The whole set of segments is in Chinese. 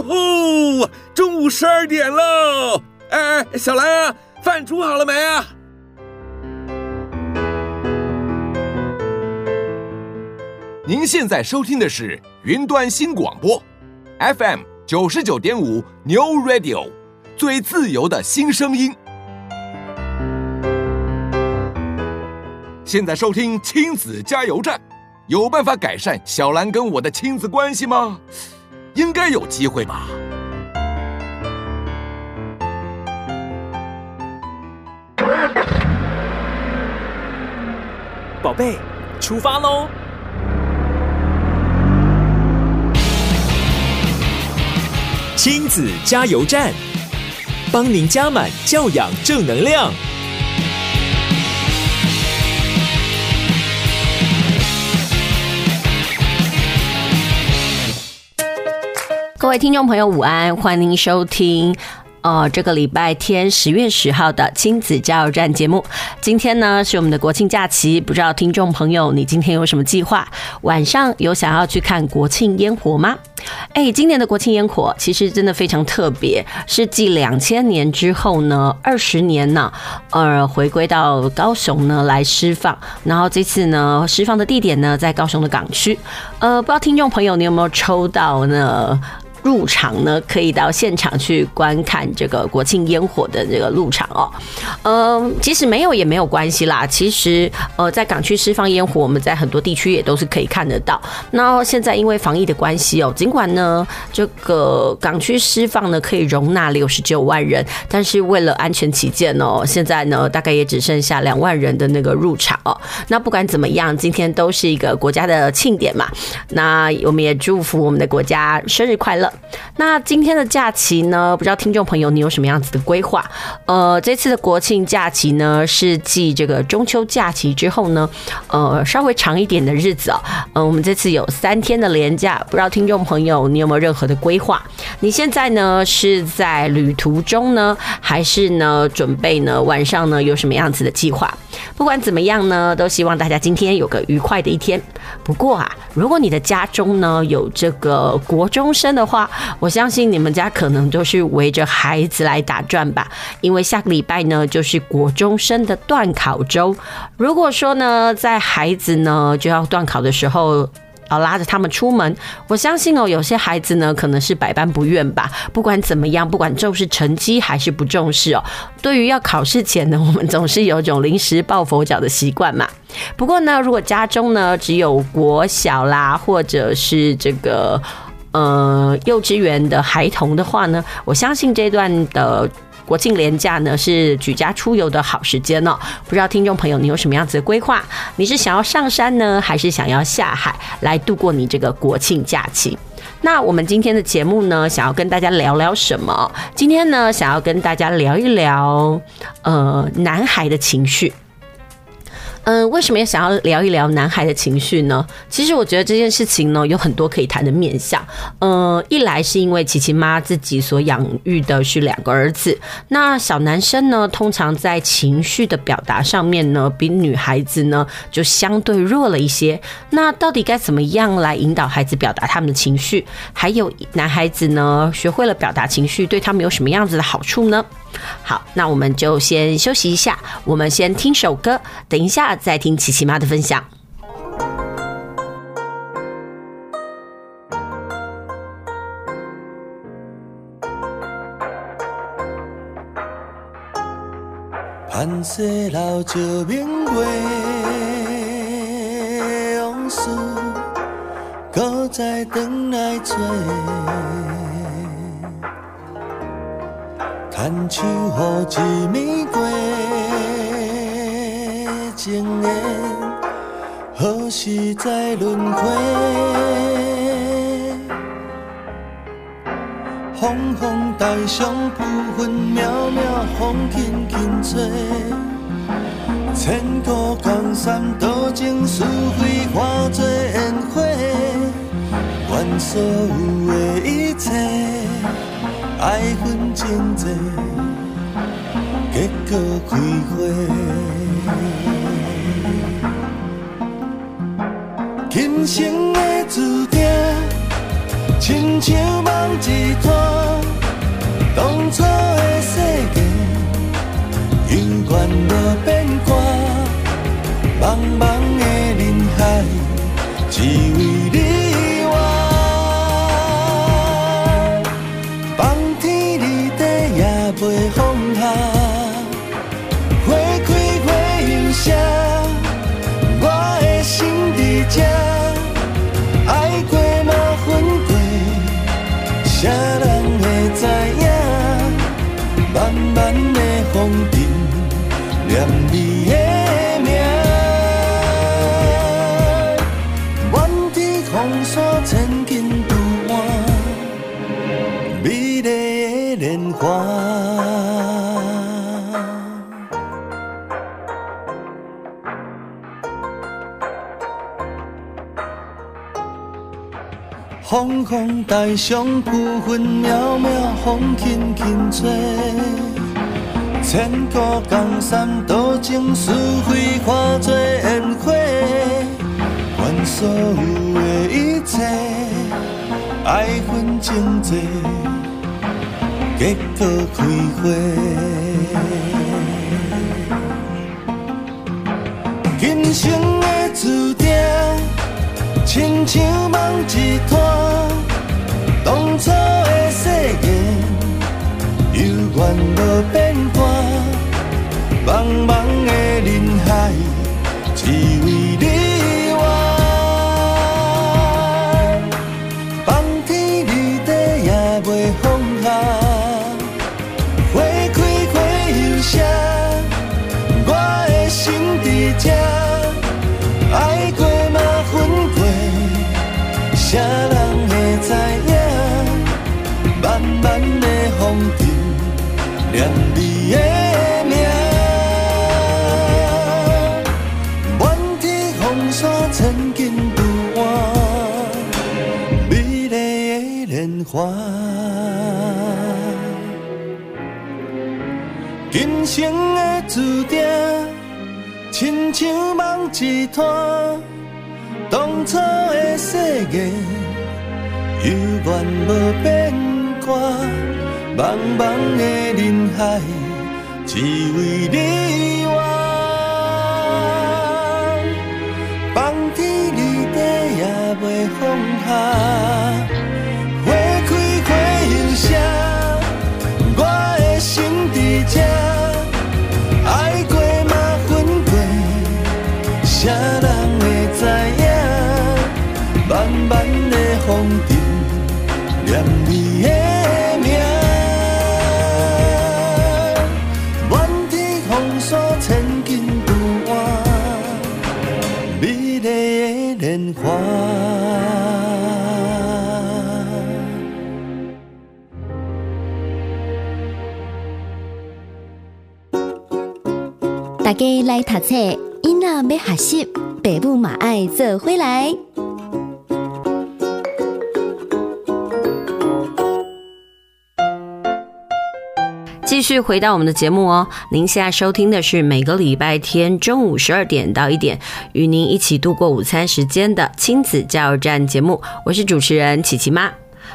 哟吼，中午十二点喽！哎，小兰啊，饭煮好了没啊？您现在收听的是云端新广播，FM 九十九点五 New Radio，最自由的新声音。现在收听亲子加油站，有办法改善小兰跟我的亲子关系吗？应该有机会吧。宝贝，出发喽！亲子加油站，帮您加满教养正能量。各位听众朋友，午安，欢迎收听。呃，这个礼拜天十月十号的亲子加油站节目，今天呢是我们的国庆假期，不知道听众朋友你今天有什么计划？晚上有想要去看国庆烟火吗？哎，今年的国庆烟火其实真的非常特别，是继两千年之后呢，二十年呢，呃，回归到高雄呢来释放，然后这次呢释放的地点呢在高雄的港区，呃，不知道听众朋友你有没有抽到呢？入场呢，可以到现场去观看这个国庆烟火的这个入场哦。嗯，即使没有也没有关系啦。其实，呃，在港区释放烟火，我们在很多地区也都是可以看得到。那现在因为防疫的关系哦，尽管呢这个港区释放呢可以容纳六十九万人，但是为了安全起见哦，现在呢大概也只剩下两万人的那个入场哦。那不管怎么样，今天都是一个国家的庆典嘛。那我们也祝福我们的国家生日快乐。那今天的假期呢？不知道听众朋友你有什么样子的规划？呃，这次的国庆假期呢，是继这个中秋假期之后呢，呃，稍微长一点的日子啊、嗯。我们这次有三天的连假，不知道听众朋友你有没有任何的规划？你现在呢是在旅途中呢，还是呢准备呢晚上呢有什么样子的计划？不管怎么样呢，都希望大家今天有个愉快的一天。不过啊，如果你的家中呢有这个国中生的话，我相信你们家可能都是围着孩子来打转吧，因为下个礼拜呢就是国中生的段考周。如果说呢，在孩子呢就要段考的时候，啊拉着他们出门，我相信哦，有些孩子呢可能是百般不愿吧。不管怎么样，不管重视成绩还是不重视哦，对于要考试前呢，我们总是有种临时抱佛脚的习惯嘛。不过呢，如果家中呢只有国小啦，或者是这个。呃，幼稚园的孩童的话呢，我相信这段的国庆连假呢是举家出游的好时间哦。不知道听众朋友你有什么样子的规划？你是想要上山呢，还是想要下海来度过你这个国庆假期？那我们今天的节目呢，想要跟大家聊聊什么？今天呢，想要跟大家聊一聊呃，男孩的情绪。嗯，为什么也想要聊一聊男孩的情绪呢？其实我觉得这件事情呢，有很多可以谈的面向。嗯，一来是因为琪琪妈自己所养育的是两个儿子，那小男生呢，通常在情绪的表达上面呢，比女孩子呢就相对弱了一些。那到底该怎么样来引导孩子表达他们的情绪？还有男孩子呢，学会了表达情绪，对他们有什么样子的好处呢？好，那我们就先休息一下，我们先听首歌，等一下再听琪琪妈的分享。盼世老照明月，往事搁再转来做。牵手予一暝过，情缘何时再轮回？风风带上浮云，渺渺风轻轻吹。千古江山，多情似水，化作烟火。愿所有的一切。爱恨情债，结果开花。今生的注定，亲像梦一团，当初的世界，永远无变卦，茫茫的人海，只为你袂放下，花开花又谢，我的心在这。谁人会知影？慢慢的风尘，念你的丽的莲花。风风台上浮云渺渺，风轻轻吹。千古江山，多情似火化作烟火。愿所有的一切，爱恨情债，结果开花。今生的注定。亲像梦一团，当初的誓言，犹原无变卦。茫茫的人海，只为你生的注定，亲像梦一团。当初的誓言，犹原无变卦。茫茫的人海，只为你我。放天离地也袂放下，花开花又谢，我的心在这，过，谁人会知影？漫漫的风尘，念你的名。满天红线千斤拄满，美丽的莲花。大家来读册，囡仔要学习，爸母嘛爱做回来。继续回到我们的节目哦，您现在收听的是每个礼拜天中午十二点到一点，与您一起度过午餐时间的亲子加油站节目，我是主持人琪琪妈。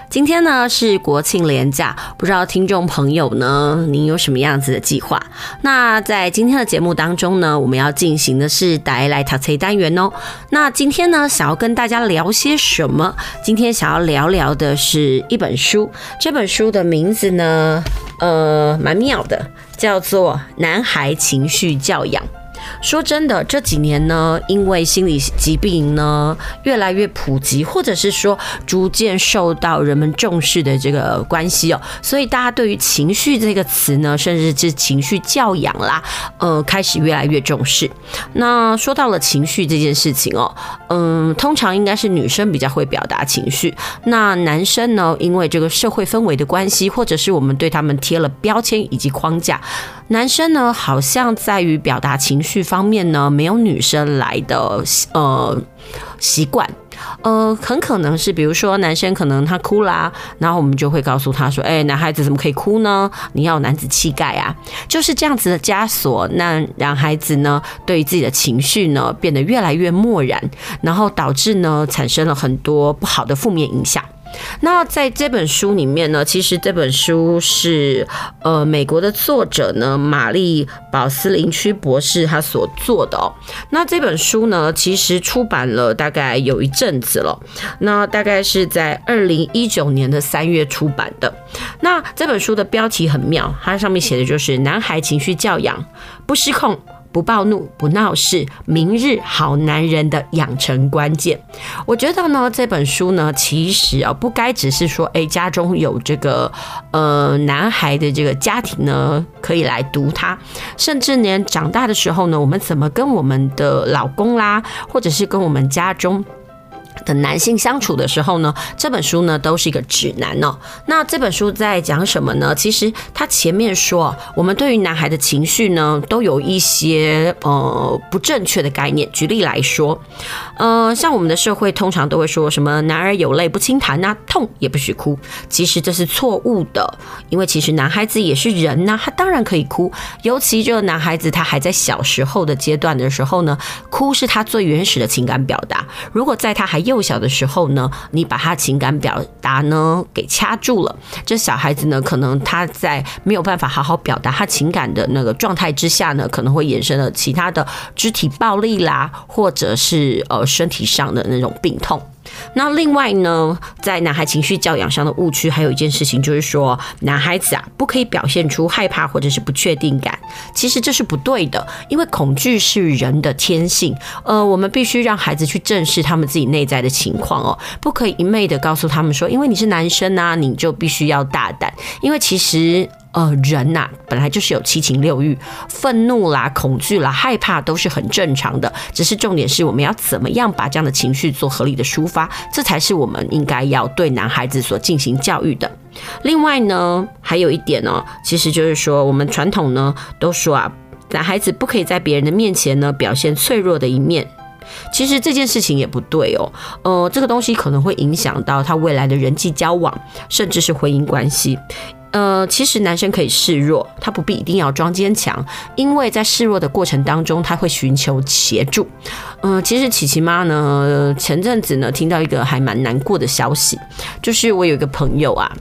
今天呢是国庆连假，不知道听众朋友呢，您有什么样子的计划？那在今天的节目当中呢，我们要进行的是带来读册单元哦。那今天呢，想要跟大家聊些什么？今天想要聊聊的是一本书，这本书的名字呢，呃，蛮妙的，叫做《男孩情绪教养》。说真的，这几年呢，因为心理疾病呢越来越普及，或者是说逐渐受到人们重视的这个关系哦，所以大家对于情绪这个词呢，甚至是情绪教养啦，呃，开始越来越重视。那说到了情绪这件事情哦，嗯，通常应该是女生比较会表达情绪，那男生呢，因为这个社会氛围的关系，或者是我们对他们贴了标签以及框架。男生呢，好像在于表达情绪方面呢，没有女生来的呃习惯，呃，很可能是比如说男生可能他哭啦，然后我们就会告诉他说，哎，男孩子怎么可以哭呢？你要有男子气概啊，就是这样子的枷锁，那让孩子呢对于自己的情绪呢变得越来越漠然，然后导致呢产生了很多不好的负面影响。那在这本书里面呢，其实这本书是呃美国的作者呢玛丽宝斯林区博士他所做的哦。那这本书呢，其实出版了大概有一阵子了，那大概是在二零一九年的三月出版的。那这本书的标题很妙，它上面写的就是“男孩情绪教养不失控”。不暴怒，不闹事，明日好男人的养成关键。我觉得呢，这本书呢，其实啊，不该只是说，哎，家中有这个呃男孩的这个家庭呢，可以来读它。甚至连长大的时候呢，我们怎么跟我们的老公啦，或者是跟我们家中。的男性相处的时候呢，这本书呢都是一个指南哦。那这本书在讲什么呢？其实它前面说，我们对于男孩的情绪呢，都有一些呃不正确的概念。举例来说，呃，像我们的社会通常都会说什么“男儿有泪不轻弹”呐，痛也不许哭。其实这是错误的，因为其实男孩子也是人呐，他当然可以哭。尤其这个男孩子他还在小时候的阶段的时候呢，哭是他最原始的情感表达。如果在他还幼幼小的时候呢，你把他情感表达呢给掐住了，这小孩子呢，可能他在没有办法好好表达他情感的那个状态之下呢，可能会衍生了其他的肢体暴力啦，或者是呃身体上的那种病痛。那另外呢，在男孩情绪教养上的误区，还有一件事情就是说，男孩子啊不可以表现出害怕或者是不确定感。其实这是不对的，因为恐惧是人的天性。呃，我们必须让孩子去正视他们自己内在的情况哦，不可以一昧的告诉他们说，因为你是男生啊，你就必须要大胆。因为其实。呃，人呐、本来就是有七情六欲，愤怒啦、恐惧啦、害怕都是很正常的。只是重点是我们要怎么样把这样的情绪做合理的抒发，这才是我们应该要对男孩子所进行教育的。另外呢，还有一点呢，其实就是说，我们传统呢都说啊，男孩子不可以在别人的面前呢表现脆弱的一面。其实这件事情也不对哦，呃，这个东西可能会影响到他未来的人际交往，甚至是婚姻关系。呃，其实男生可以示弱，他不必一定要装坚强，因为在示弱的过程当中，他会寻求协助。呃，其实琪琪妈呢，前阵子呢听到一个还蛮难过的消息，就是我有一个朋友啊。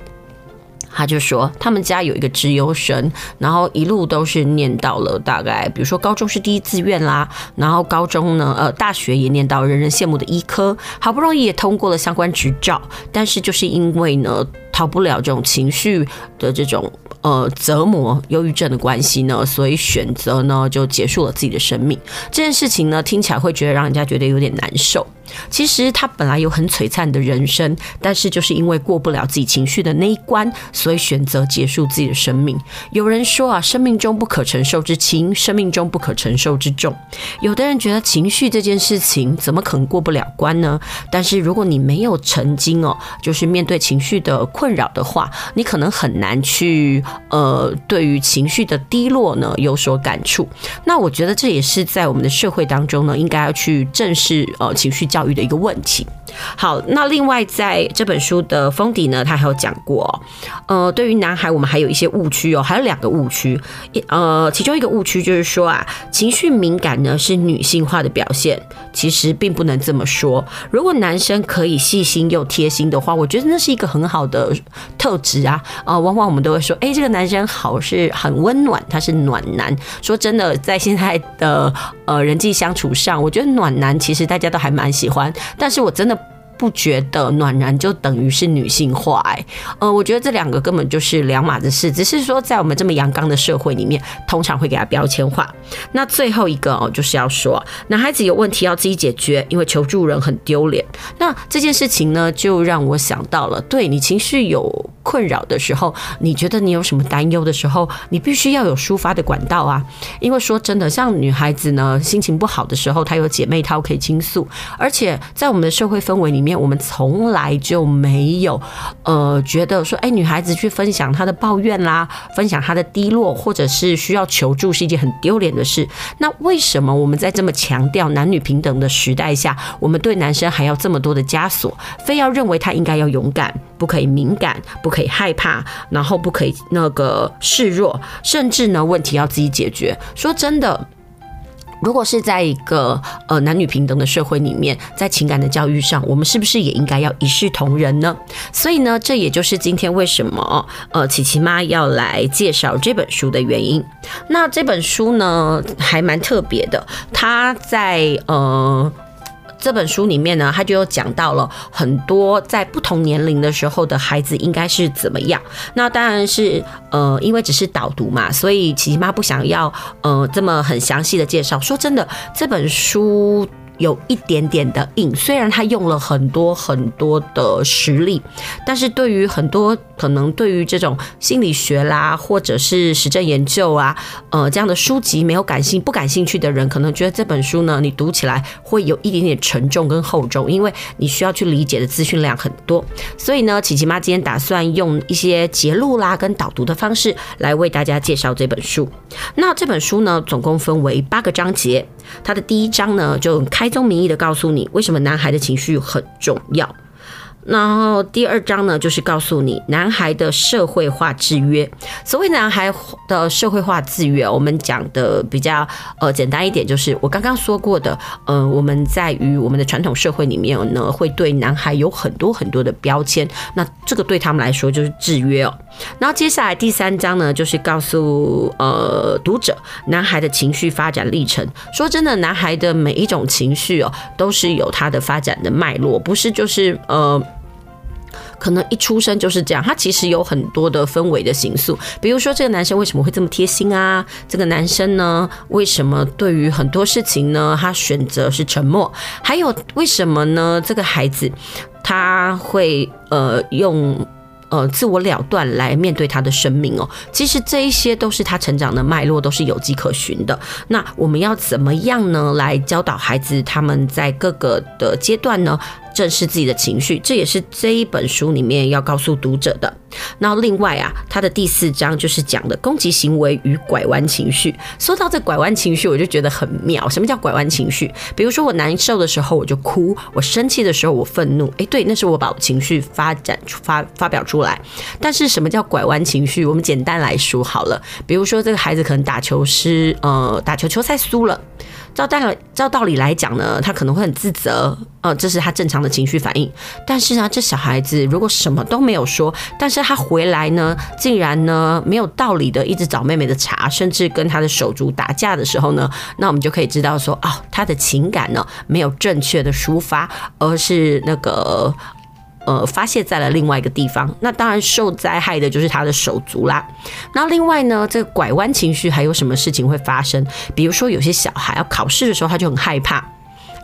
他就说，他们家有一个资优生，然后一路都是念到了大概，比如说高中是第一志愿啦，然后高中呢，呃，大学也念到人人羡慕的医科，好不容易也通过了相关执照，但是就是因为呢，逃不了这种情绪的这种呃折磨，忧郁症的关系呢，所以选择呢就结束了自己的生命。这件事情呢，听起来会觉得让人家觉得有点难受。其实他本来有很璀璨的人生，但是就是因为过不了自己情绪的那一关，所以选择结束自己的生命。有人说啊，生命中不可承受之轻，生命中不可承受之重。有的人觉得情绪这件事情怎么可能过不了关呢？但是如果你没有曾经哦，就是面对情绪的困扰的话，你可能很难去呃，对于情绪的低落呢有所感触。那我觉得这也是在我们的社会当中呢，应该要去正视呃情绪教育的一个问题。好，那另外在这本书的封底呢，他还有讲过，呃，对于男孩，我们还有一些误区哦，还有两个误区，呃，其中一个误区就是说啊，情绪敏感呢是女性化的表现，其实并不能这么说。如果男生可以细心又贴心的话，我觉得那是一个很好的特质啊。啊，往往我们都会说，哎，这个男生好是很温暖，他是暖男。说真的，在现在的呃人际相处上，我觉得暖男其实大家都还蛮喜欢，但是我真的。不觉得暖男就等于是女性化？哎，呃，我觉得这两个根本就是两码子事。只是说，在我们这么阳刚的社会里面，通常会给他标签化。那最后一个哦，就是要说，男孩子有问题要自己解决，因为求助人很丢脸。那这件事情呢，就让我想到了，对你情绪有困扰的时候，你觉得你有什么担忧的时候，你必须要有抒发的管道啊。因为说真的，像女孩子呢，心情不好的时候，她有姐妹淘可以倾诉，而且在我们的社会氛围里面。我们从来就没有，呃，觉得说，哎，女孩子去分享她的抱怨啦，分享她的低落，或者是需要求助，是一件很丢脸的事。那为什么我们在这么强调男女平等的时代下，我们对男生还要这么多的枷锁，非要认为他应该要勇敢，不可以敏感，不可以害怕，然后不可以那个示弱，甚至呢，问题要自己解决。说真的。如果是在一个呃男女平等的社会里面，在情感的教育上，我们是不是也应该要一视同仁呢？所以呢，这也就是今天为什么呃琪琪妈要来介绍这本书的原因。那这本书呢，还蛮特别的，它在呃。这本书里面呢，他就有讲到了很多在不同年龄的时候的孩子应该是怎么样。那当然是呃，因为只是导读嘛，所以琪琪妈不想要呃这么很详细的介绍。说真的，这本书。有一点点的硬，虽然他用了很多很多的实例，但是对于很多可能对于这种心理学啦，或者是实证研究啊，呃，这样的书籍没有感兴不感兴趣的人，可能觉得这本书呢，你读起来会有一点点沉重跟厚重，因为你需要去理解的资讯量很多。所以呢，琪琪妈今天打算用一些节录啦跟导读的方式来为大家介绍这本书。那这本书呢，总共分为八个章节。它的第一章呢，就看开宗明义的告诉你为什么男孩的情绪很重要。然后第二章呢，就是告诉你男孩的社会化制约。所谓男孩的社会化制约，我们讲的比较呃简单一点，就是我刚刚说过的，呃，我们在于我们的传统社会里面呢，会对男孩有很多很多的标签。那这个对他们来说就是制约哦。然后接下来第三章呢，就是告诉呃读者男孩的情绪发展历程。说真的，男孩的每一种情绪哦，都是有他的发展的脉络，不是就是呃。可能一出生就是这样，他其实有很多的氛围的形塑，比如说这个男生为什么会这么贴心啊？这个男生呢，为什么对于很多事情呢，他选择是沉默？还有为什么呢？这个孩子他会呃用。呃，自我了断来面对他的生命哦。其实这一些都是他成长的脉络，都是有迹可循的。那我们要怎么样呢？来教导孩子他们在各个的阶段呢，正视自己的情绪，这也是这一本书里面要告诉读者的。那另外啊，他的第四章就是讲的攻击行为与拐弯情绪。说到这拐弯情绪，我就觉得很妙。什么叫拐弯情绪？比如说我难受的时候我就哭，我生气的时候我愤怒。诶，对，那是我把情绪发展出发发表出来。但是什么叫拐弯情绪？我们简单来说好了。比如说这个孩子可能打球失，呃，打球球赛输了。照道理，照道理来讲呢，他可能会很自责，呃，这是他正常的情绪反应。但是呢，这小孩子如果什么都没有说，但是他回来呢，竟然呢没有道理的一直找妹妹的茬，甚至跟他的手足打架的时候呢，那我们就可以知道说，哦，他的情感呢没有正确的抒发，而是那个。呃，发泄在了另外一个地方，那当然受灾害的就是他的手足啦。那另外呢，这个拐弯情绪还有什么事情会发生？比如说，有些小孩要考试的时候，他就很害怕。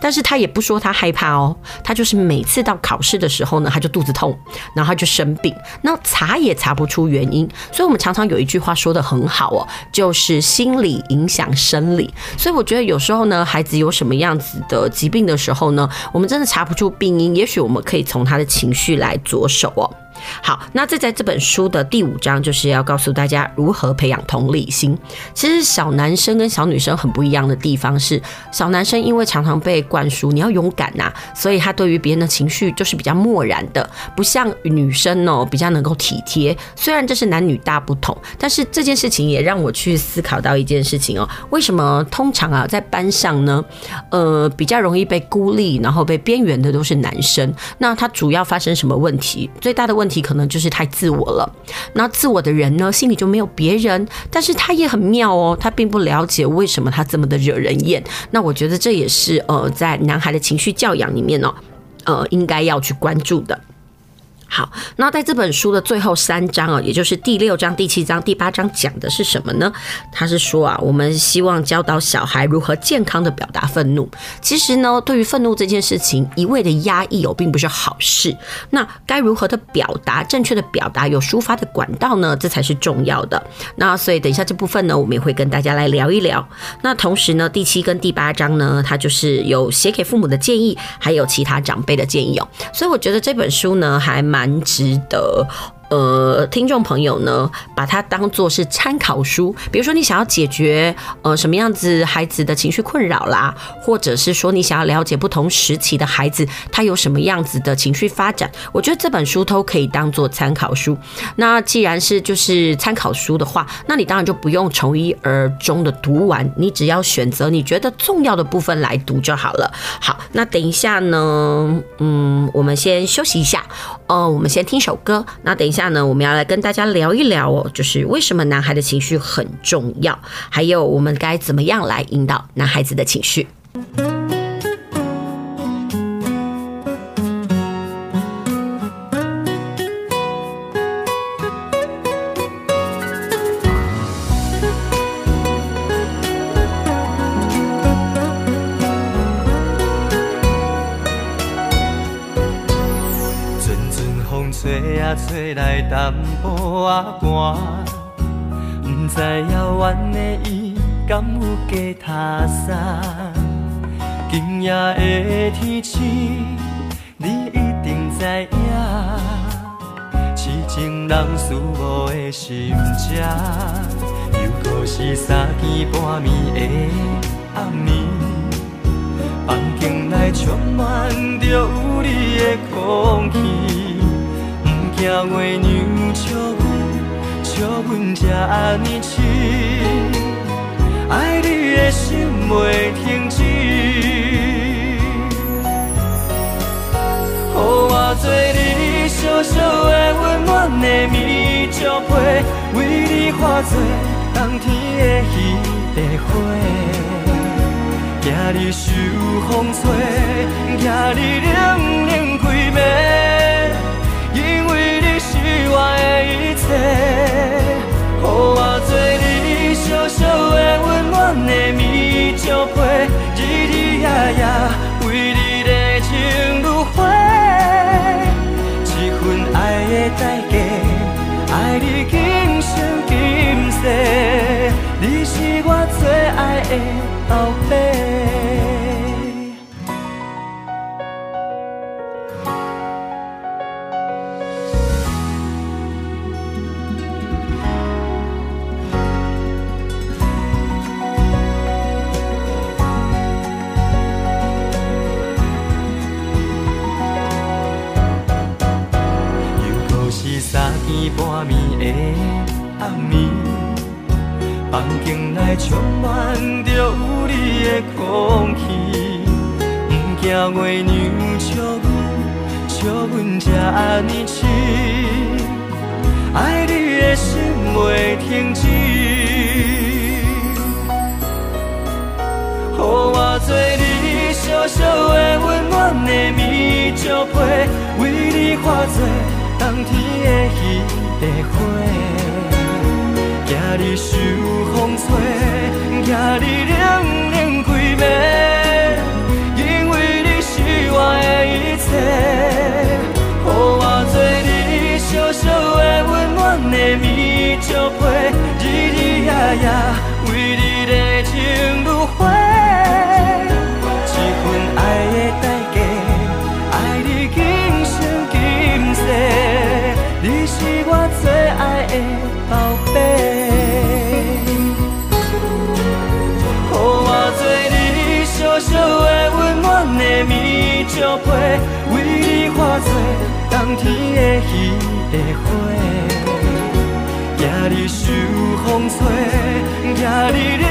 但是他也不说他害怕哦，他就是每次到考试的时候呢，他就肚子痛，然后他就生病，那查也查不出原因。所以我们常常有一句话说得很好哦，就是心理影响生理。所以我觉得有时候呢，孩子有什么样子的疾病的时候呢，我们真的查不出病因，也许我们可以从他的情绪来着手哦。好，那这在这本书的第五章就是要告诉大家如何培养同理心。其实小男生跟小女生很不一样的地方是，小男生因为常常被灌输你要勇敢呐，所以他对于别人的情绪就是比较漠然的，不像女生哦比较能够体贴。虽然这是男女大不同，但是这件事情也让我去思考到一件事情哦，为什么通常啊在班上呢，呃比较容易被孤立，然后被边缘的都是男生？那他主要发生什么问题？最大的问。题可能就是太自我了，那自我的人呢，心里就没有别人，但是他也很妙哦，他并不了解为什么他这么的惹人厌。那我觉得这也是呃，在男孩的情绪教养里面呢，呃，应该要去关注的。好，那在这本书的最后三章啊，也就是第六章、第七章、第八章讲的是什么呢？他是说啊，我们希望教导小孩如何健康的表达愤怒。其实呢，对于愤怒这件事情，一味的压抑哦，并不是好事。那该如何的表达，正确的表达，有抒发的管道呢？这才是重要的。那所以等一下这部分呢，我们也会跟大家来聊一聊。那同时呢，第七跟第八章呢，它就是有写给父母的建议，还有其他长辈的建议哦。所以我觉得这本书呢，还蛮。蛮值得呃，听众朋友呢，把它当做是参考书。比如说，你想要解决呃什么样子孩子的情绪困扰啦，或者是说你想要了解不同时期的孩子他有什么样子的情绪发展，我觉得这本书都可以当做参考书。那既然是就是参考书的话，那你当然就不用从一而终的读完，你只要选择你觉得重要的部分来读就好了。好，那等一下呢，嗯，我们先休息一下，哦，我们先听首歌。那等一下。呢，我们要来跟大家聊一聊哦，就是为什么男孩的情绪很重要，还有我们该怎么样来引导男孩子的情绪。吹来淡薄仔寒，不知遥远的伊敢有加他山。今夜的天气，你一定知影，痴情人思慕的心情，又搁是三更半暝的暗暝，房间内充满着有你的空气。惊月娘笑阮，笑阮这呢亲，爱你的心袂停止。予我做你小小的温暖的棉石被，为你化作冬天的彼个花，惊你受风吹，惊你冷冷规暝。我的一切，予我做你小小的温暖的棉石被，日日夜夜为你热情如火，一份爱的代价，爱你今生今世，你是我最爱的宝贝。内充满着有你的空气，不惊月娘笑阮，笑阮这呢亲，爱你的心袂停止。予我做你小小的温暖的棉石被，为你化作冬天的彼。的花，惊你受风吹，惊你冷冷规暝，因为你是我的一切。予我做你小小的温暖的棉石被，日日夜夜多冬天的彼个花，惊你受风吹，惊你冷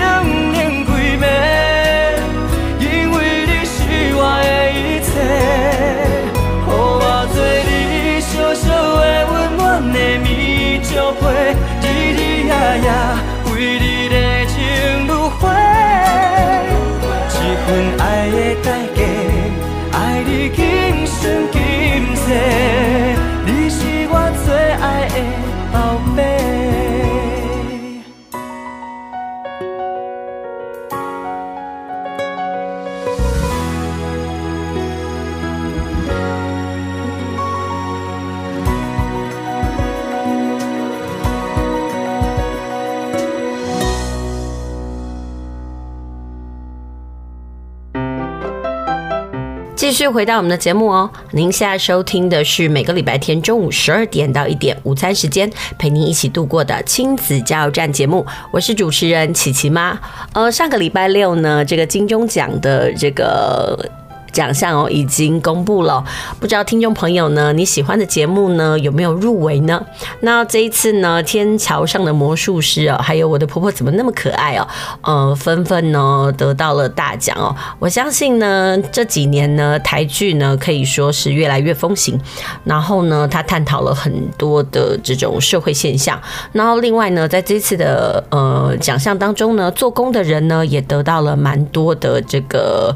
就回到我们的节目哦。您现在收听的是每个礼拜天中午十二点到一点午餐时间，陪您一起度过的亲子加油站节目。我是主持人琪琪妈。呃，上个礼拜六呢，这个金钟奖的这个。奖项哦，已经公布了，不知道听众朋友呢，你喜欢的节目呢有没有入围呢？那这一次呢，《天桥上的魔术师》啊，还有我的婆婆怎么那么可爱哦，呃，纷纷呢得到了大奖哦。我相信呢，这几年呢，台剧呢可以说是越来越风行，然后呢，他探讨了很多的这种社会现象。然后另外呢，在这次的呃奖项当中呢，做工的人呢也得到了蛮多的这个。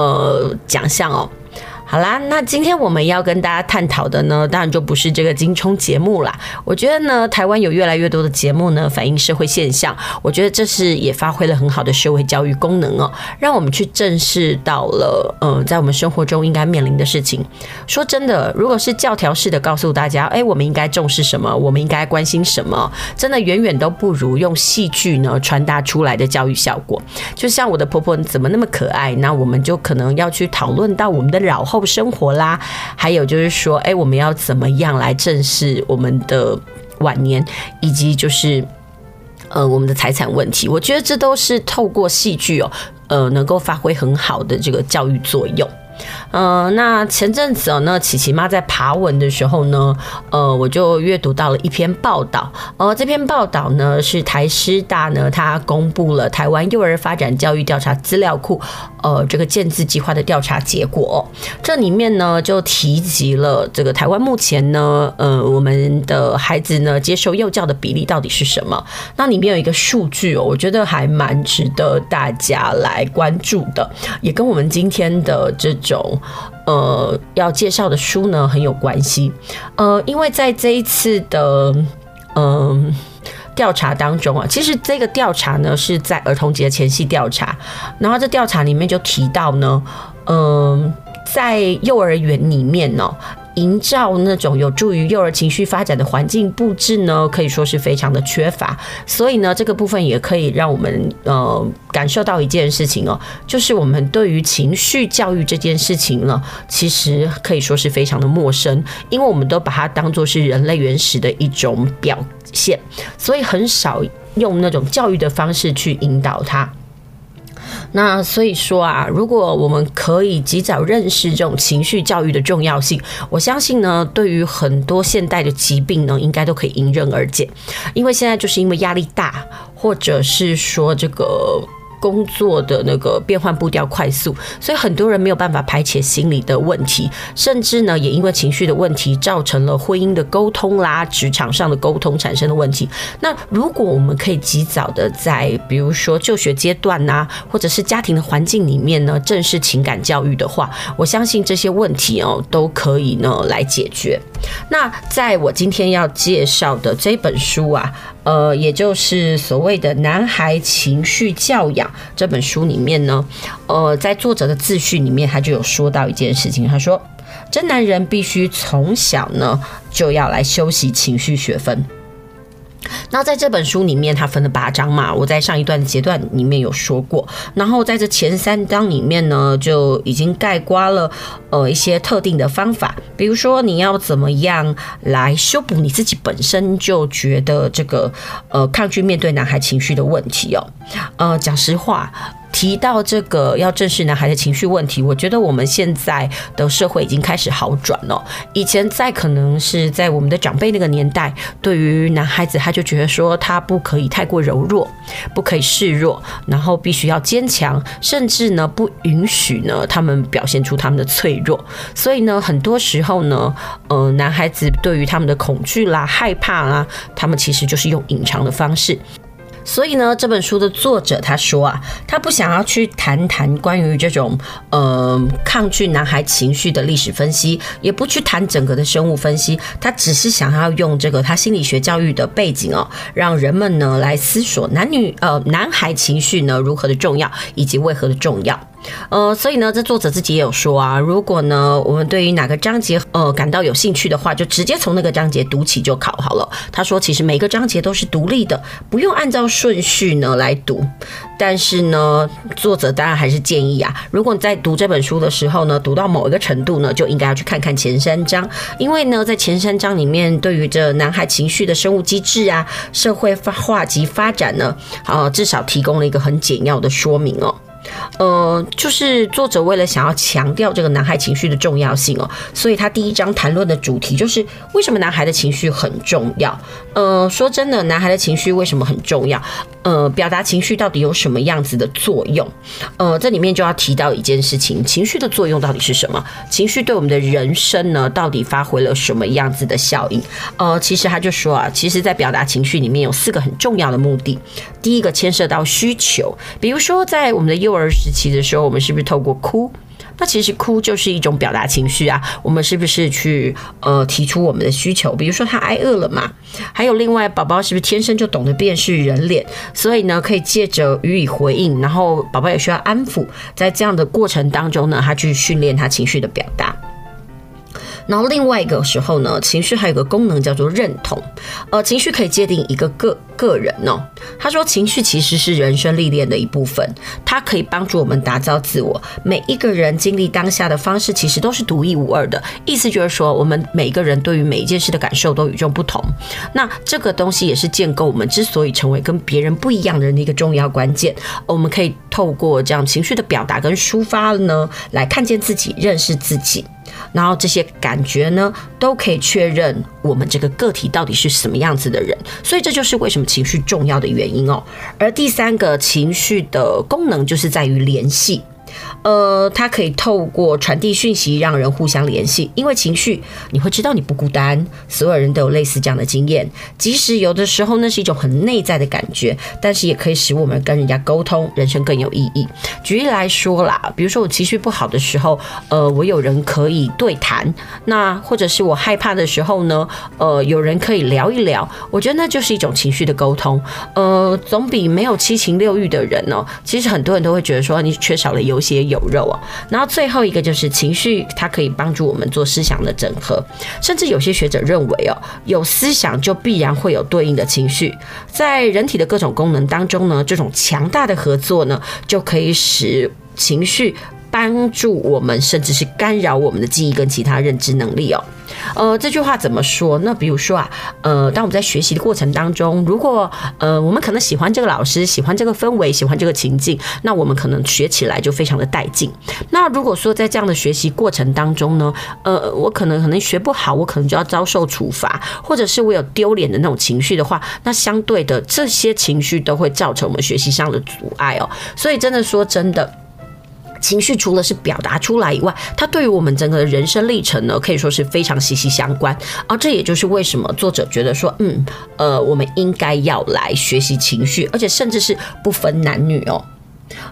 呃，奖项哦。好啦，那今天我们要跟大家探讨的呢，当然就不是这个金冲节目啦。我觉得呢，台湾有越来越多的节目呢，反映社会现象，我觉得这是也发挥了很好的社会教育功能哦，让我们去正视到了，呃，在我们生活中应该面临的事情。说真的，如果是教条式的告诉大家，哎，我们应该重视什么，我们应该关心什么，真的远远都不如用戏剧呢传达出来的教育效果。就像我的婆婆怎么那么可爱，那我们就可能要去讨论到我们的老后。生活啦，还有就是说，哎，我们要怎么样来正视我们的晚年，以及就是呃我们的财产问题？我觉得这都是透过戏剧哦，呃，能够发挥很好的这个教育作用。呃，那前阵子哦，那琪琪妈在爬文的时候呢，呃，我就阅读到了一篇报道。呃，这篇报道呢是台师大呢，它公布了台湾幼儿发展教育调查资料库，呃，这个建字计划的调查结果。这里面呢就提及了这个台湾目前呢，呃，我们的孩子呢接受幼教的比例到底是什么？那里面有一个数据哦，我觉得还蛮值得大家来关注的，也跟我们今天的这种。呃，要介绍的书呢很有关系。呃，因为在这一次的嗯调查当中啊，其实这个调查呢是在儿童节前夕调查，然后这调查里面就提到呢，嗯、在幼儿园里面呢。营造那种有助于幼儿情绪发展的环境布置呢，可以说是非常的缺乏。所以呢，这个部分也可以让我们呃感受到一件事情哦，就是我们对于情绪教育这件事情呢，其实可以说是非常的陌生，因为我们都把它当作是人类原始的一种表现，所以很少用那种教育的方式去引导它。那所以说啊，如果我们可以及早认识这种情绪教育的重要性，我相信呢，对于很多现代的疾病呢，应该都可以迎刃而解。因为现在就是因为压力大，或者是说这个。工作的那个变换步调快速，所以很多人没有办法排解心理的问题，甚至呢，也因为情绪的问题，造成了婚姻的沟通啦、职场上的沟通产生的问题。那如果我们可以及早的在，比如说就学阶段呐，或者是家庭的环境里面呢，正式情感教育的话，我相信这些问题哦，都可以呢来解决。那在我今天要介绍的这本书啊。呃，也就是所谓的《男孩情绪教养》这本书里面呢，呃，在作者的自序里面，他就有说到一件事情，他说：“真男人必须从小呢就要来修习情绪学分。”那在这本书里面，它分了八章嘛，我在上一段阶段里面有说过。然后在这前三章里面呢，就已经概括了呃一些特定的方法，比如说你要怎么样来修补你自己本身就觉得这个呃抗拒面对男孩情绪的问题哦。呃，讲实话。提到这个要正视男孩的情绪问题，我觉得我们现在的社会已经开始好转了。以前在可能是在我们的长辈那个年代，对于男孩子他就觉得说他不可以太过柔弱，不可以示弱，然后必须要坚强，甚至呢不允许呢他们表现出他们的脆弱。所以呢，很多时候呢，呃，男孩子对于他们的恐惧啦、害怕啦，他们其实就是用隐藏的方式。所以呢，这本书的作者他说啊，他不想要去谈谈关于这种呃抗拒男孩情绪的历史分析，也不去谈整个的生物分析，他只是想要用这个他心理学教育的背景哦，让人们呢来思索男女呃男孩情绪呢如何的重要，以及为何的重要。呃，所以呢，这作者自己也有说啊，如果呢，我们对于哪个章节呃感到有兴趣的话，就直接从那个章节读起就考好了。他说，其实每个章节都是独立的，不用按照顺序呢来读。但是呢，作者当然还是建议啊，如果你在读这本书的时候呢，读到某一个程度呢，就应该要去看看前三章，因为呢，在前三章里面，对于这男孩情绪的生物机制啊、社会化及发展呢，呃，至少提供了一个很简要的说明哦。呃，就是作者为了想要强调这个男孩情绪的重要性哦，所以他第一章谈论的主题就是为什么男孩的情绪很重要。呃，说真的，男孩的情绪为什么很重要？呃，表达情绪到底有什么样子的作用？呃，这里面就要提到一件事情：情绪的作用到底是什么？情绪对我们的人生呢，到底发挥了什么样子的效应？呃，其实他就说啊，其实在表达情绪里面有四个很重要的目的。第一个牵涉到需求，比如说在我们的优幼儿时期的时候，我们是不是透过哭？那其实哭就是一种表达情绪啊。我们是不是去呃提出我们的需求？比如说他挨饿了嘛。还有另外，宝宝是不是天生就懂得辨识人脸？所以呢，可以借着予以回应，然后宝宝也需要安抚。在这样的过程当中呢，他去训练他情绪的表达。然后另外一个时候呢，情绪还有个功能叫做认同，呃，情绪可以界定一个个个人哦。他说，情绪其实是人生历练的一部分，它可以帮助我们打造自我。每一个人经历当下的方式其实都是独一无二的，意思就是说，我们每一个人对于每一件事的感受都与众不同。那这个东西也是建构我们之所以成为跟别人不一样的人的一个重要关键。我们可以透过这样情绪的表达跟抒发呢，来看见自己，认识自己。然后这些感觉呢，都可以确认我们这个个体到底是什么样子的人，所以这就是为什么情绪重要的原因哦。而第三个情绪的功能就是在于联系。呃，它可以透过传递讯息，让人互相联系。因为情绪，你会知道你不孤单，所有人都有类似这样的经验。即使有的时候那是一种很内在的感觉，但是也可以使我们跟人家沟通，人生更有意义。举例来说啦，比如说我情绪不好的时候，呃，我有人可以对谈；那或者是我害怕的时候呢，呃，有人可以聊一聊。我觉得那就是一种情绪的沟通。呃，总比没有七情六欲的人呢、其实很多人都会觉得说你缺少了有有血有肉哦，然后最后一个就是情绪，它可以帮助我们做思想的整合，甚至有些学者认为哦，有思想就必然会有对应的情绪，在人体的各种功能当中呢，这种强大的合作呢，就可以使情绪帮助我们，甚至是干扰我们的记忆跟其他认知能力哦。呃，这句话怎么说？那比如说啊，呃，当我们在学习的过程当中，如果呃我们可能喜欢这个老师，喜欢这个氛围，喜欢这个情境，那我们可能学起来就非常的带劲。那如果说在这样的学习过程当中呢，呃，我可能可能学不好，我可能就要遭受处罚，或者是我有丢脸的那种情绪的话，那相对的这些情绪都会造成我们学习上的阻碍哦。所以真的说真的。情绪除了是表达出来以外，它对于我们整个人生历程呢，可以说是非常息息相关。而这也就是为什么作者觉得说，嗯，呃，我们应该要来学习情绪，而且甚至是不分男女哦。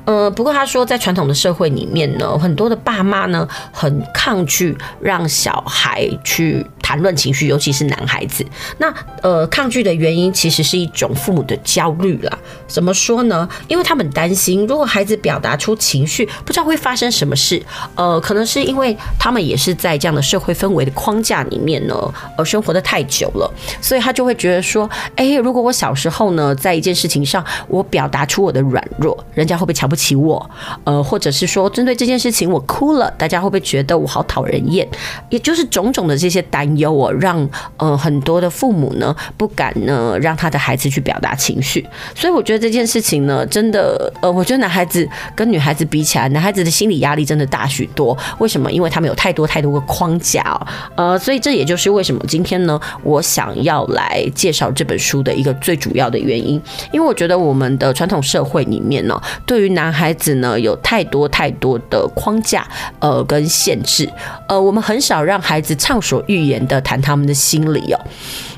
呃，不过他说，在传统的社会里面呢，很多的爸妈呢，很抗拒让小孩去谈论情绪，尤其是男孩子。那呃，抗拒的原因其实是一种父母的焦虑啦。怎么说呢？因为他们担心，如果孩子表达出情绪，不知道会发生什么事。呃，可能是因为他们也是在这样的社会氛围的框架里面呢，而生活得太久了，所以他就会觉得说，哎，如果我小时候呢，在一件事情上，我表达出我的软弱，人家会不会瞧不起我？呃，或者是说，针对这件事情我哭了，大家会不会觉得我好讨人厌？也就是种种的这些担忧哦，让呃很多的父母呢不敢呢让他的孩子去表达情绪。所以我觉得这件事情呢，真的呃，我觉得男孩子跟女孩子比起来，男孩子的心理压力真的大许多。为什么？因为他们有太多太多的框架哦。呃，所以这也就是为什么今天呢，我想要来介绍这本书的一个最主要的原因。因为我觉得我们的传统社会里面呢，对于男孩子呢，有太多太多的框架，呃，跟限制，呃，我们很少让孩子畅所欲言的谈他们的心理哦。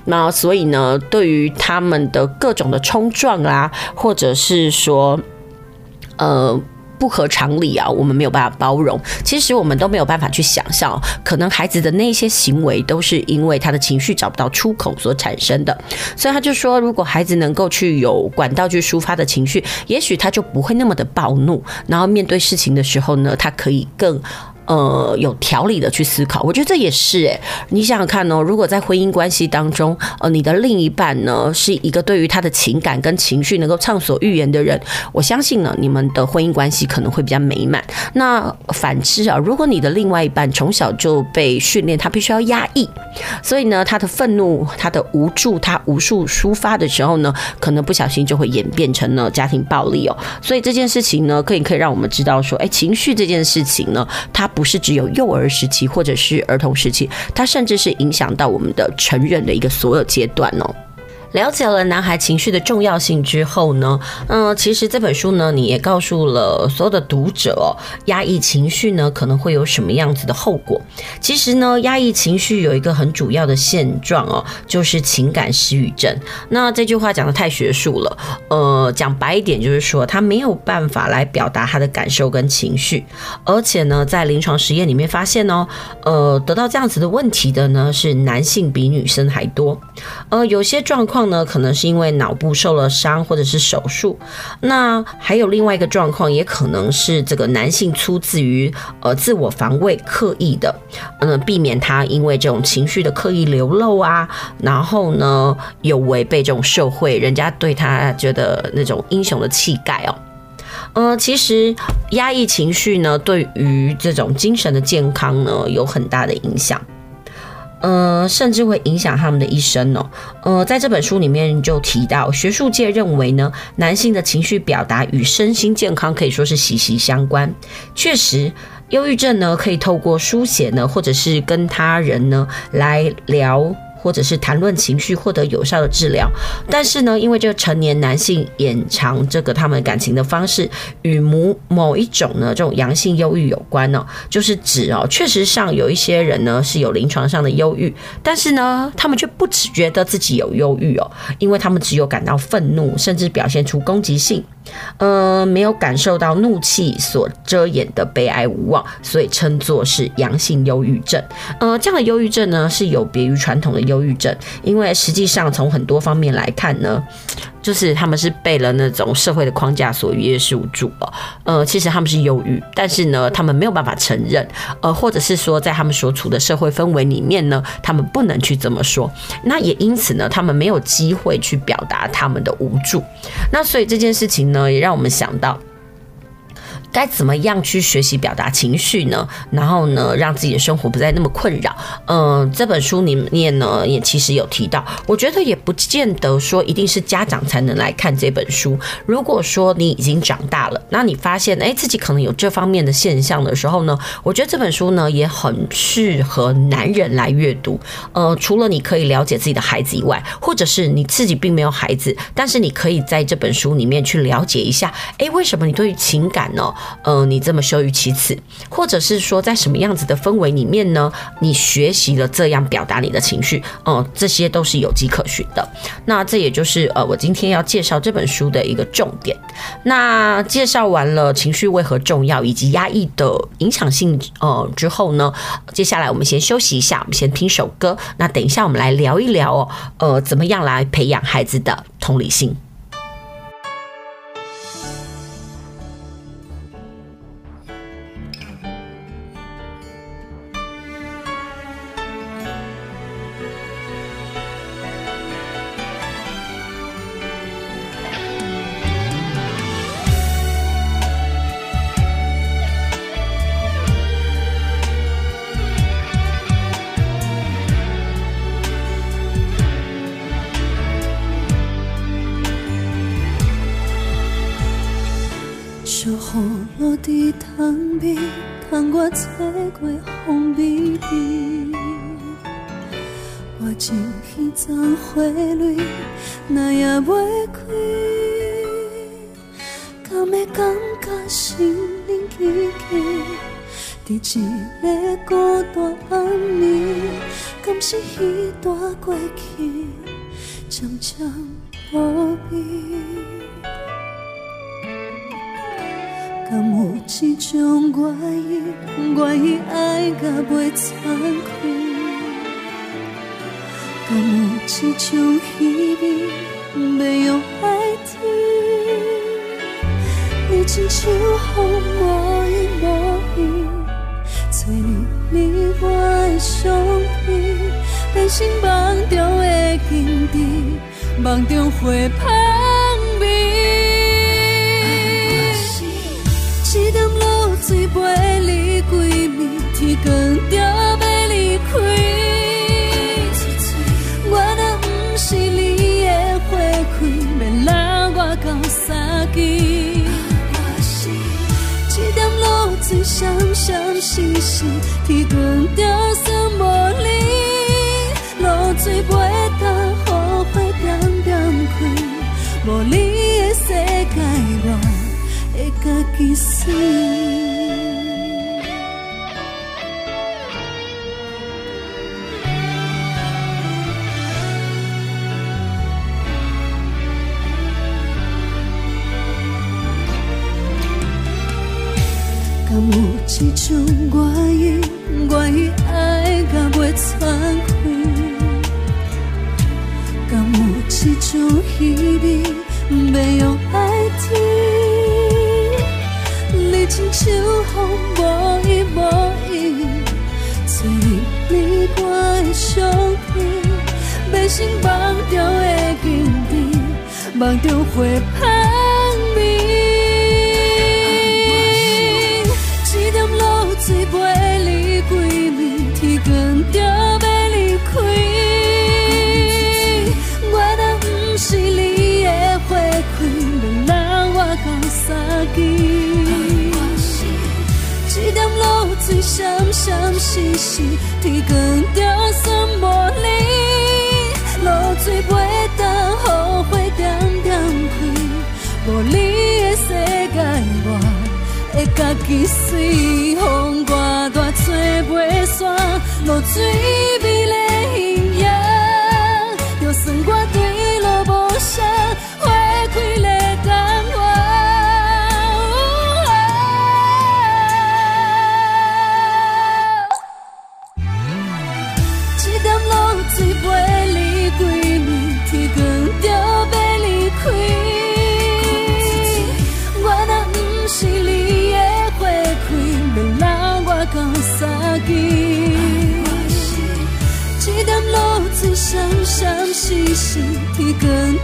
那所以呢，对于他们的各种的冲撞啊，或者是说，呃。不合常理啊，我们没有办法包容。其实我们都没有办法去想象，可能孩子的那些行为都是因为他的情绪找不到出口所产生的。所以他就说，如果孩子能够去有管道去抒发的情绪，也许他就不会那么的暴怒，然后面对事情的时候呢，他可以更。呃，有条理的去思考，我觉得这也是诶，你想想看哦，如果在婚姻关系当中，呃，你的另一半呢是一个对于他的情感跟情绪能够畅所欲言的人，我相信呢，你们的婚姻关系可能会比较美满。那反之啊，如果你的另外一半从小就被训练他必须要压抑，所以呢，他的愤怒、他的无助、他无数抒发的时候呢，可能不小心就会演变成了家庭暴力哦。所以这件事情呢，可以可以让我们知道说，哎，情绪这件事情呢，它不。不是只有幼儿时期或者是儿童时期，它甚至是影响到我们的成人的一个所有阶段哦。了解了男孩情绪的重要性之后呢，嗯，其实这本书呢，你也告诉了所有的读者哦，压抑情绪呢可能会有什么样子的后果。其实呢，压抑情绪有一个很主要的现状哦，就是情感失语症。那这句话讲的太学术了，呃，讲白一点就是说，他没有办法来表达他的感受跟情绪，而且呢，在临床实验里面发现哦，呃，得到这样子的问题的呢是男性比女生还多，呃，有些状况。呢，可能是因为脑部受了伤，或者是手术。那还有另外一个状况，也可能是这个男性出自于呃自我防卫，刻意的，嗯，避免他因为这种情绪的刻意流露啊，然后呢，有违背这种社会人家对他觉得那种英雄的气概哦。呃，其实压抑情绪呢，对于这种精神的健康呢，有很大的影响。呃，甚至会影响他们的一生哦。呃，在这本书里面就提到，学术界认为呢，男性的情绪表达与身心健康可以说是息息相关。确实，忧郁症呢，可以透过书写呢，或者是跟他人呢来聊。或者是谈论情绪获得有效的治疗，但是呢，因为这个成年男性掩藏这个他们感情的方式与某某一种呢这种阳性忧郁有关呢、哦，就是指哦，确实上有一些人呢是有临床上的忧郁，但是呢，他们却不只觉得自己有忧郁哦，因为他们只有感到愤怒，甚至表现出攻击性。呃，没有感受到怒气所遮掩的悲哀无望，所以称作是阳性忧郁症。呃，这样的忧郁症呢，是有别于传统的忧郁症，因为实际上从很多方面来看呢。就是他们是被了那种社会的框架所约束住了，呃，其实他们是忧郁，但是呢，他们没有办法承认，呃，或者是说在他们所处的社会氛围里面呢，他们不能去这么说，那也因此呢，他们没有机会去表达他们的无助，那所以这件事情呢，也让我们想到。该怎么样去学习表达情绪呢？然后呢，让自己的生活不再那么困扰。嗯，这本书里面呢，也其实有提到。我觉得也不见得说一定是家长才能来看这本书。如果说你已经长大了，那你发现诶自己可能有这方面的现象的时候呢，我觉得这本书呢也很适合男人来阅读。呃，除了你可以了解自己的孩子以外，或者是你自己并没有孩子，但是你可以在这本书里面去了解一下，诶，为什么你对于情感呢？呃，你这么羞于启齿，或者是说在什么样子的氛围里面呢？你学习了这样表达你的情绪，哦、呃，这些都是有迹可循的。那这也就是呃，我今天要介绍这本书的一个重点。那介绍完了情绪为何重要，以及压抑的影响性，呃，之后呢，接下来我们先休息一下，我们先听首歌。那等一下我们来聊一聊哦，呃，怎么样来培养孩子的同理心。花蕊，那也袂开。敢会感觉心灵起起，伫一个孤单暗暝，敢是彼段过去，渐渐无味。敢有一种愿意，愿意爱甲袂残？种稀微，要用爱甜？你亲像风无依无依，吹入你我的伤悲，变成梦中的景致，梦中花香味。一潭露水陪你归暝，天光就三更。一潭露水闪闪星星，天光就被，用爱甜？亲像风无依无依，吹入你我的伤悲，变成梦中的景致，梦中花香只是，天光就算无你，露水袂当雨花点点开，无你的世界我会家己随风刮大吹袂散，露水美丽闪闪，天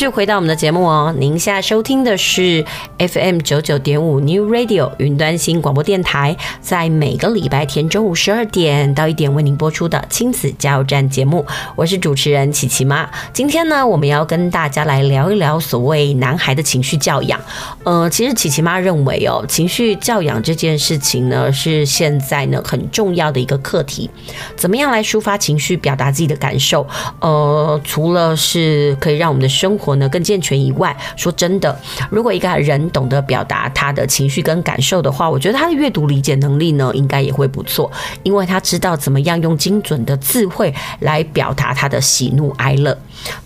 续回到我们的节目哦，您现在收听的是 FM 九九点五 New Radio 云端新广播电台，在每个礼拜天中午十二点到一点为您播出的亲子加油站节目，我是主持人琪琪妈。今天呢，我们要跟大家来聊一聊所谓男孩的情绪教养。呃，其实琪琪妈认为哦，情绪教养这件事情呢，是现在呢很重要的一个课题。怎么样来抒发情绪，表达自己的感受？呃，除了是可以让我们的生活呢更健全以外，说真的，如果一个人懂得表达他的情绪跟感受的话，我觉得他的阅读理解能力呢，应该也会不错，因为他知道怎么样用精准的字汇来表达他的喜怒哀乐。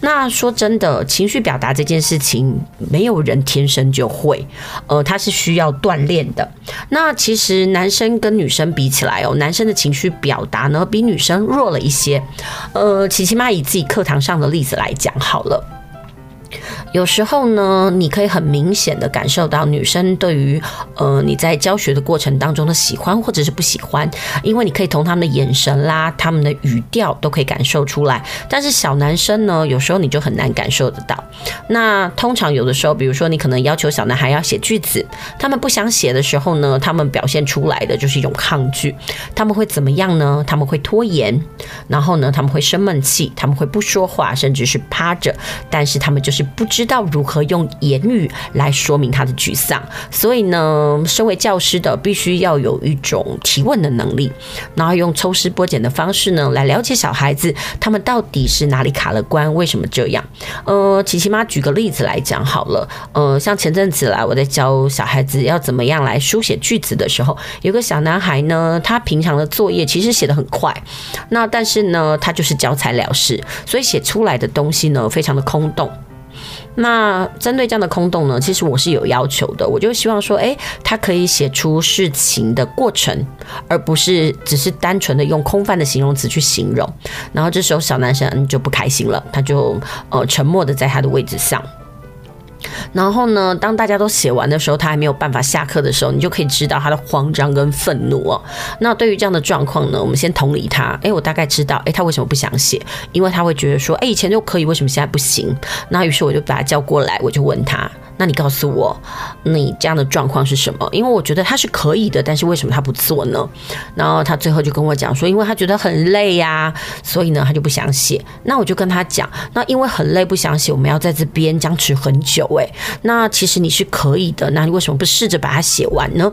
那说真的，情绪表达这件事情，没有人天生就会，呃，他是需要锻炼的。那其实男生跟女生比起来哦，男生的情绪表达呢，比女生弱了一些。呃，琪琪妈以自己课堂上的例子来讲好了。有时候呢，你可以很明显的感受到女生对于呃你在教学的过程当中的喜欢或者是不喜欢，因为你可以从他们的眼神啦、他们的语调都可以感受出来。但是小男生呢，有时候你就很难感受得到。那通常有的时候，比如说你可能要求小男孩要写句子，他们不想写的时候呢，他们表现出来的就是一种抗拒。他们会怎么样呢？他们会拖延，然后呢，他们会生闷气，他们会不说话，甚至是趴着。但是他们就是不知道如何用言语来说明他的沮丧，所以呢，身为教师的必须要有一种提问的能力，然后用抽丝剥茧的方式呢，来了解小孩子他们到底是哪里卡了关，为什么这样？呃，琪琪妈举个例子来讲好了，呃，像前阵子来我在教小孩子要怎么样来书写句子的时候，有个小男孩呢，他平常的作业其实写得很快，那但是呢，他就是教材了事，所以写出来的东西呢，非常的空洞。那针对这样的空洞呢，其实我是有要求的，我就希望说，哎，他可以写出事情的过程，而不是只是单纯的用空泛的形容词去形容。然后这时候小男生就不开心了，他就呃沉默的在他的位置上。然后呢，当大家都写完的时候，他还没有办法下课的时候，你就可以知道他的慌张跟愤怒哦。那对于这样的状况呢，我们先同理他。诶，我大概知道，诶，他为什么不想写？因为他会觉得说，诶，以前就可以，为什么现在不行？那于是我就把他叫过来，我就问他。那你告诉我，你这样的状况是什么？因为我觉得他是可以的，但是为什么他不做呢？然后他最后就跟我讲说，因为他觉得很累呀，所以呢他就不想写。那我就跟他讲，那因为很累不想写，我们要在这边僵持很久诶。那其实你是可以的，那你为什么不试着把它写完呢？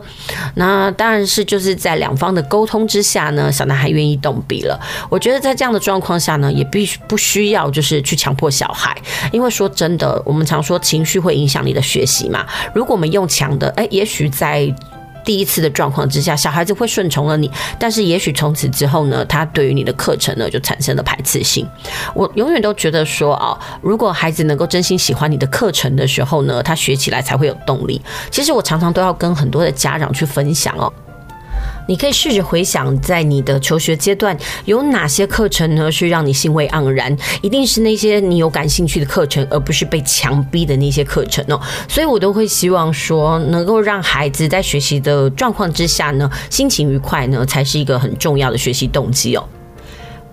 那当然是就是在两方的沟通之下呢，小男孩愿意动笔了。我觉得在这样的状况下呢，也必须不需要就是去强迫小孩，因为说真的，我们常说情绪会影响你的学习嘛，如果我们用强的，哎，也许在第一次的状况之下，小孩子会顺从了你，但是也许从此之后呢，他对于你的课程呢就产生了排斥性。我永远都觉得说啊，如果孩子能够真心喜欢你的课程的时候呢，他学起来才会有动力。其实我常常都要跟很多的家长去分享哦。你可以试着回想，在你的求学阶段有哪些课程呢？是让你兴味盎然，一定是那些你有感兴趣的课程，而不是被强逼的那些课程哦。所以我都会希望说，能够让孩子在学习的状况之下呢，心情愉快呢，才是一个很重要的学习动机哦。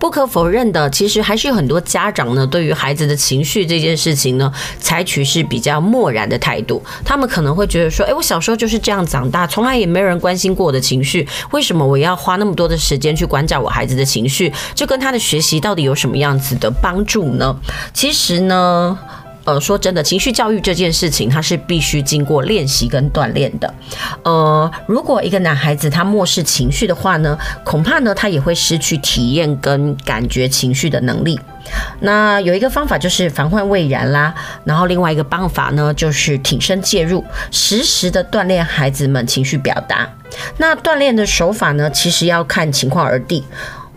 不可否认的，其实还是有很多家长呢，对于孩子的情绪这件事情呢，采取是比较漠然的态度。他们可能会觉得说，哎，我小时候就是这样长大，从来也没有人关心过我的情绪，为什么我要花那么多的时间去关照我孩子的情绪？这跟他的学习到底有什么样子的帮助呢？其实呢。呃，说真的，情绪教育这件事情，它是必须经过练习跟锻炼的。呃，如果一个男孩子他漠视情绪的话呢，恐怕呢他也会失去体验跟感觉情绪的能力。那有一个方法就是防患未然啦，然后另外一个办法呢就是挺身介入，实时的锻炼孩子们情绪表达。那锻炼的手法呢，其实要看情况而定。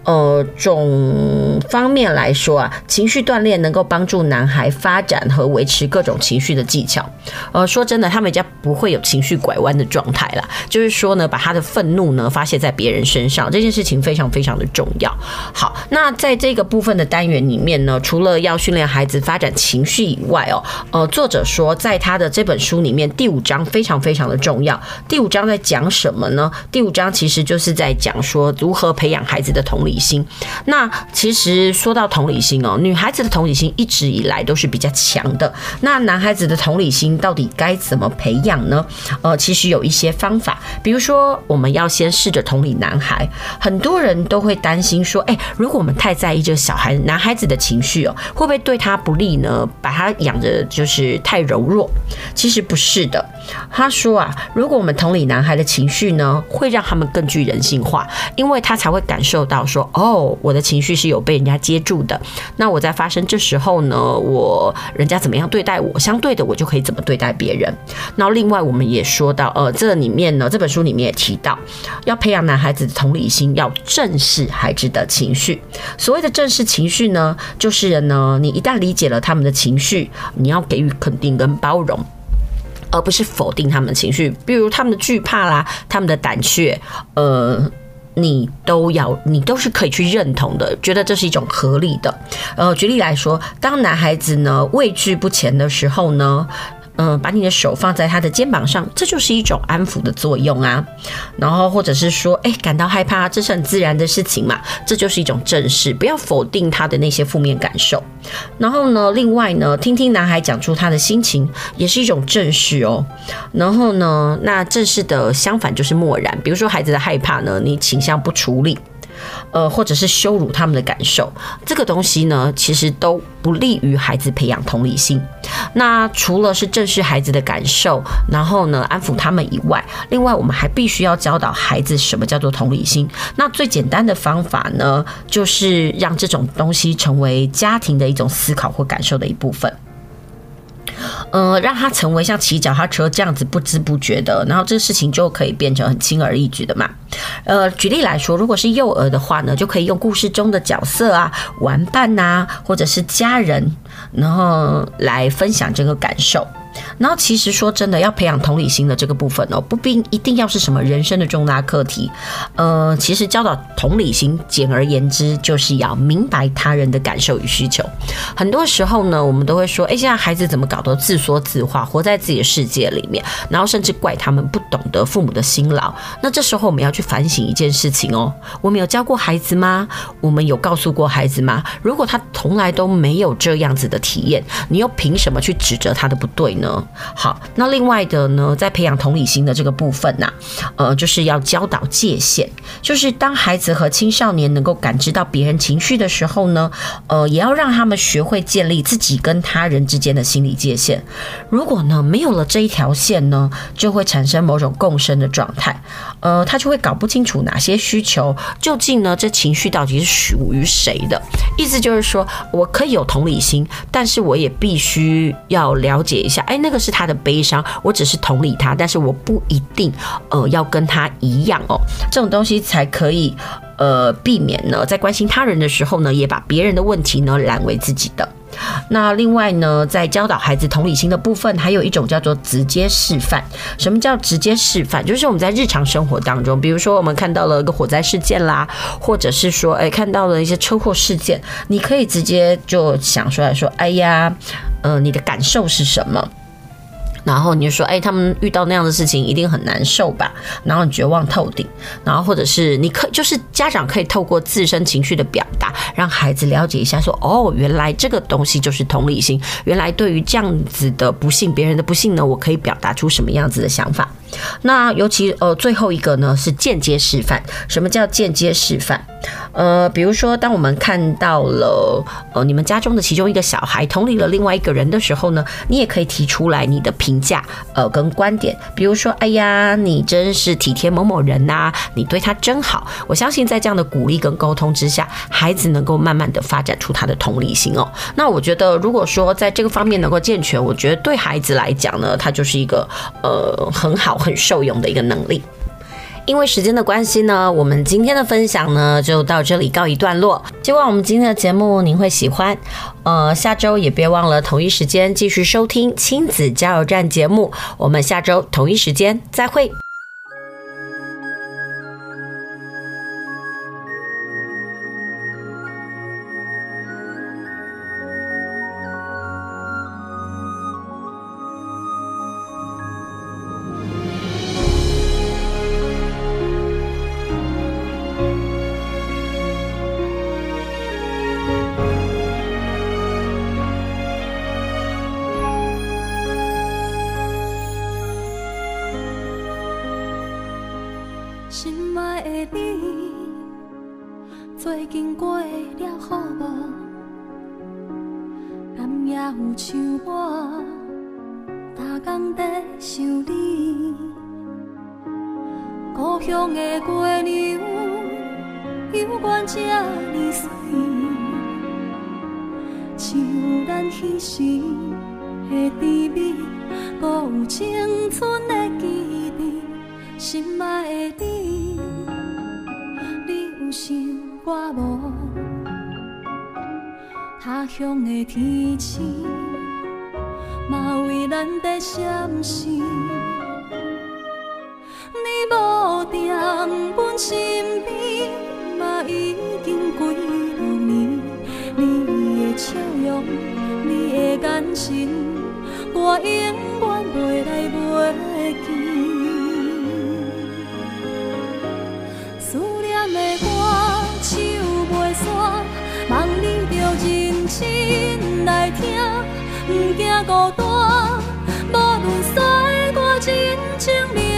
呃，总方面来说啊，情绪锻炼能够帮助男孩发展和维持各种情绪的技巧。呃，说真的，他们家不会有情绪拐弯的状态啦。就是说呢，把他的愤怒呢发泄在别人身上，这件事情非常非常的重要。好，那在这个部分的单元里面呢，除了要训练孩子发展情绪以外哦，呃，作者说在他的这本书里面第五章非常非常的重要。第五章在讲什么呢？第五章其实就是在讲说如何培养孩子的同理心。那其实说到同理心哦，女孩子的同理心一直以来都是比较强的。那男孩子的同理心到底该怎么培养呢？呃，其实有一些方法，比如说我们要先试着同理男孩。很多人都会担心说，哎，如果我们太在意这个小孩男孩子的情绪哦，会不会对他不利呢？把他养着就是太柔弱。其实不是的。他说啊，如果我们同理男孩的情绪呢，会让他们更具人性化，因为他才会感受到说，哦，我的情绪是有被人家接住的。那我在发生这时候呢，我人家怎么样对待我，相对的我就可以怎么对待别人。那另外我们也说到，呃，这里面呢，这本书里面也提到，要培养男孩子的同理心，要正视孩子的情绪。所谓的正视情绪呢，就是呢，你一旦理解了他们的情绪，你要给予肯定跟包容。而不是否定他们的情绪，比如他们的惧怕啦，他们的胆怯，呃，你都要，你都是可以去认同的，觉得这是一种合理的。呃，举例来说，当男孩子呢畏惧不前的时候呢，嗯、把你的手放在他的肩膀上，这就是一种安抚的作用啊。然后或者是说，哎，感到害怕，这是很自然的事情嘛，这就是一种正视，不要否定他的那些负面感受。然后呢，另外呢，听听男孩讲出他的心情，也是一种正视哦。然后呢，那正视的相反就是漠然，比如说孩子的害怕呢，你倾向不处理。呃，或者是羞辱他们的感受，这个东西呢，其实都不利于孩子培养同理心。那除了是正视孩子的感受，然后呢，安抚他们以外，另外我们还必须要教导孩子什么叫做同理心。那最简单的方法呢，就是让这种东西成为家庭的一种思考或感受的一部分。呃，让他成为像骑脚踏车这样子不知不觉的，然后这个事情就可以变成很轻而易举的嘛。呃，举例来说，如果是幼儿的话呢，就可以用故事中的角色啊、玩伴呐，或者是家人，然后来分享这个感受。然后，其实说真的，要培养同理心的这个部分哦，不必一定要是什么人生的重大课题。呃，其实教导同理心，简而言之，就是要明白他人的感受与需求。很多时候呢，我们都会说，哎，现在孩子怎么搞都自说自话，活在自己的世界里面，然后甚至怪他们不懂得父母的辛劳。那这时候我们要去反省一件事情哦，我们有教过孩子吗？我们有告诉过孩子吗？如果他从来都没有这样子的体验，你又凭什么去指责他的不对呢？好，那另外的呢，在培养同理心的这个部分呐、呃，就是要教导界限，就是当孩子和青少年能够感知到别人情绪的时候呢，呃，也要让他们学会建立自己跟他人之间的心理界限。如果呢，没有了这一条线呢，就会产生某种共生的状态，呃，他就会搞不清楚哪些需求究竟呢，这情绪到底是属于谁的。意思就是说，我可以有同理心，但是我也必须要了解一下。哎，那个是他的悲伤，我只是同理他，但是我不一定，呃，要跟他一样哦。这种东西才可以，呃，避免呢，在关心他人的时候呢，也把别人的问题呢揽为自己的。那另外呢，在教导孩子同理心的部分，还有一种叫做直接示范。什么叫直接示范？就是我们在日常生活当中，比如说我们看到了一个火灾事件啦，或者是说，哎，看到了一些车祸事件，你可以直接就想出来说，哎呀，呃，你的感受是什么？然后你就说，哎，他们遇到那样的事情一定很难受吧？然后绝望透顶。然后或者是你可就是家长可以透过自身情绪的表达，让孩子了解一下，说哦，原来这个东西就是同理心。原来对于这样子的不幸，别人的不幸呢，我可以表达出什么样子的想法。那尤其呃最后一个呢是间接示范。什么叫间接示范？呃，比如说当我们看到了呃你们家中的其中一个小孩同理了另外一个人的时候呢，你也可以提出来你的评价呃跟观点。比如说，哎呀，你真是体贴某某人呐，你对他真好。我相信在这样的鼓励跟沟通之下，孩子能够慢慢的发展出他的同理心哦。那我觉得如果说在这个方面能够健全，我觉得对孩子来讲呢，他就是一个呃很好。很受用的一个能力。因为时间的关系呢，我们今天的分享呢就到这里告一段落。希望我们今天的节目您会喜欢。呃，下周也别忘了同一时间继续收听亲子加油站节目。我们下周同一时间再会。的歌唱袂煞，望你著认真来听，孤单，无论岁月真情。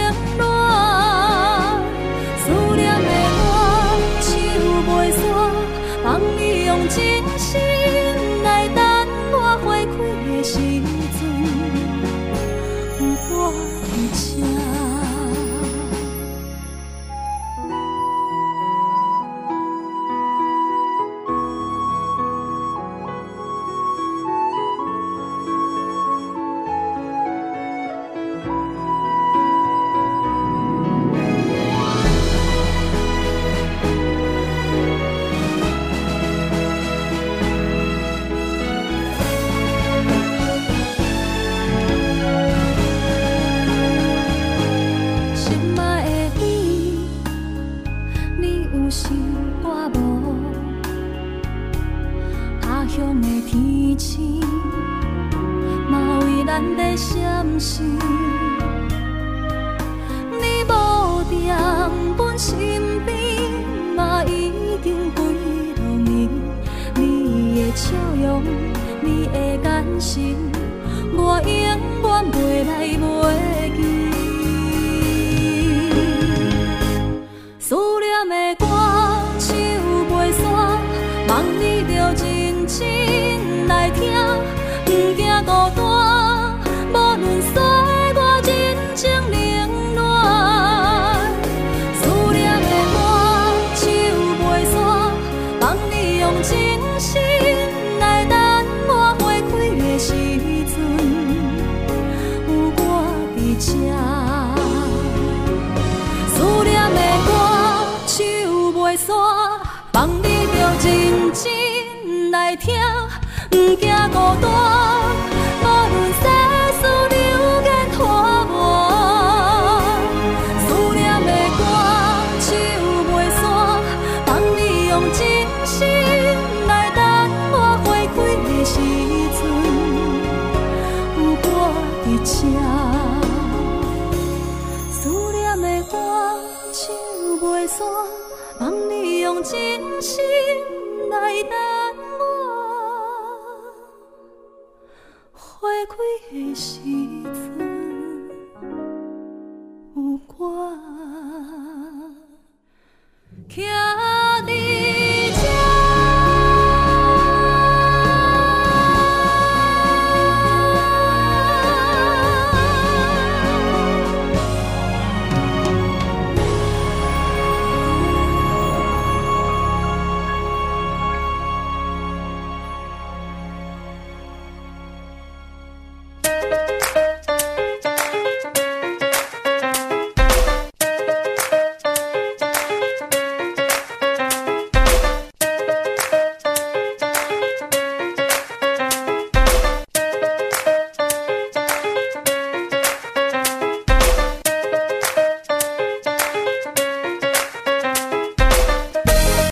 多。啊，起。